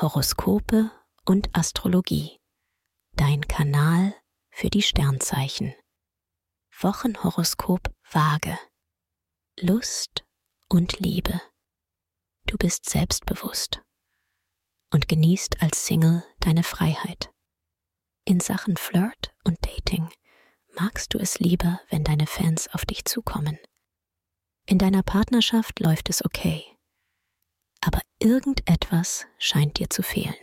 Horoskope und Astrologie. Dein Kanal für die Sternzeichen. Wochenhoroskop Waage. Lust und Liebe. Du bist selbstbewusst und genießt als Single deine Freiheit. In Sachen Flirt und Dating magst du es lieber, wenn deine Fans auf dich zukommen. In deiner Partnerschaft läuft es okay aber irgendetwas scheint dir zu fehlen.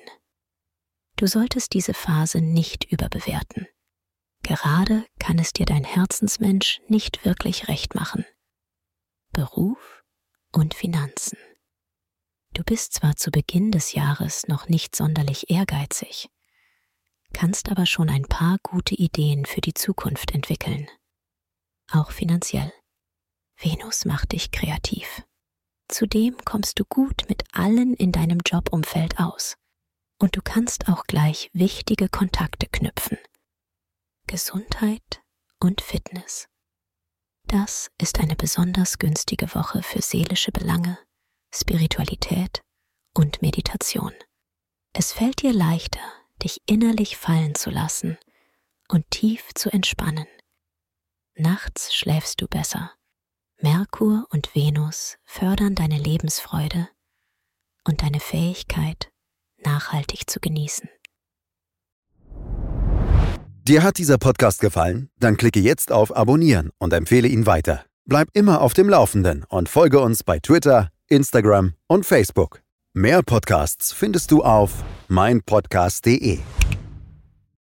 Du solltest diese Phase nicht überbewerten. Gerade kann es dir dein Herzensmensch nicht wirklich recht machen. Beruf und Finanzen. Du bist zwar zu Beginn des Jahres noch nicht sonderlich ehrgeizig, kannst aber schon ein paar gute Ideen für die Zukunft entwickeln. Auch finanziell. Venus macht dich kreativ. Zudem kommst du gut mit allen in deinem Jobumfeld aus. Und du kannst auch gleich wichtige Kontakte knüpfen. Gesundheit und Fitness. Das ist eine besonders günstige Woche für seelische Belange, Spiritualität und Meditation. Es fällt dir leichter, dich innerlich fallen zu lassen und tief zu entspannen. Nachts schläfst du besser Merkur und Venus fördern deine Lebensfreude und deine Fähigkeit, nachhaltig zu genießen. Dir hat dieser Podcast gefallen? Dann klicke jetzt auf Abonnieren und empfehle ihn weiter. Bleib immer auf dem Laufenden und folge uns bei Twitter, Instagram und Facebook. Mehr Podcasts findest du auf meinpodcast.de.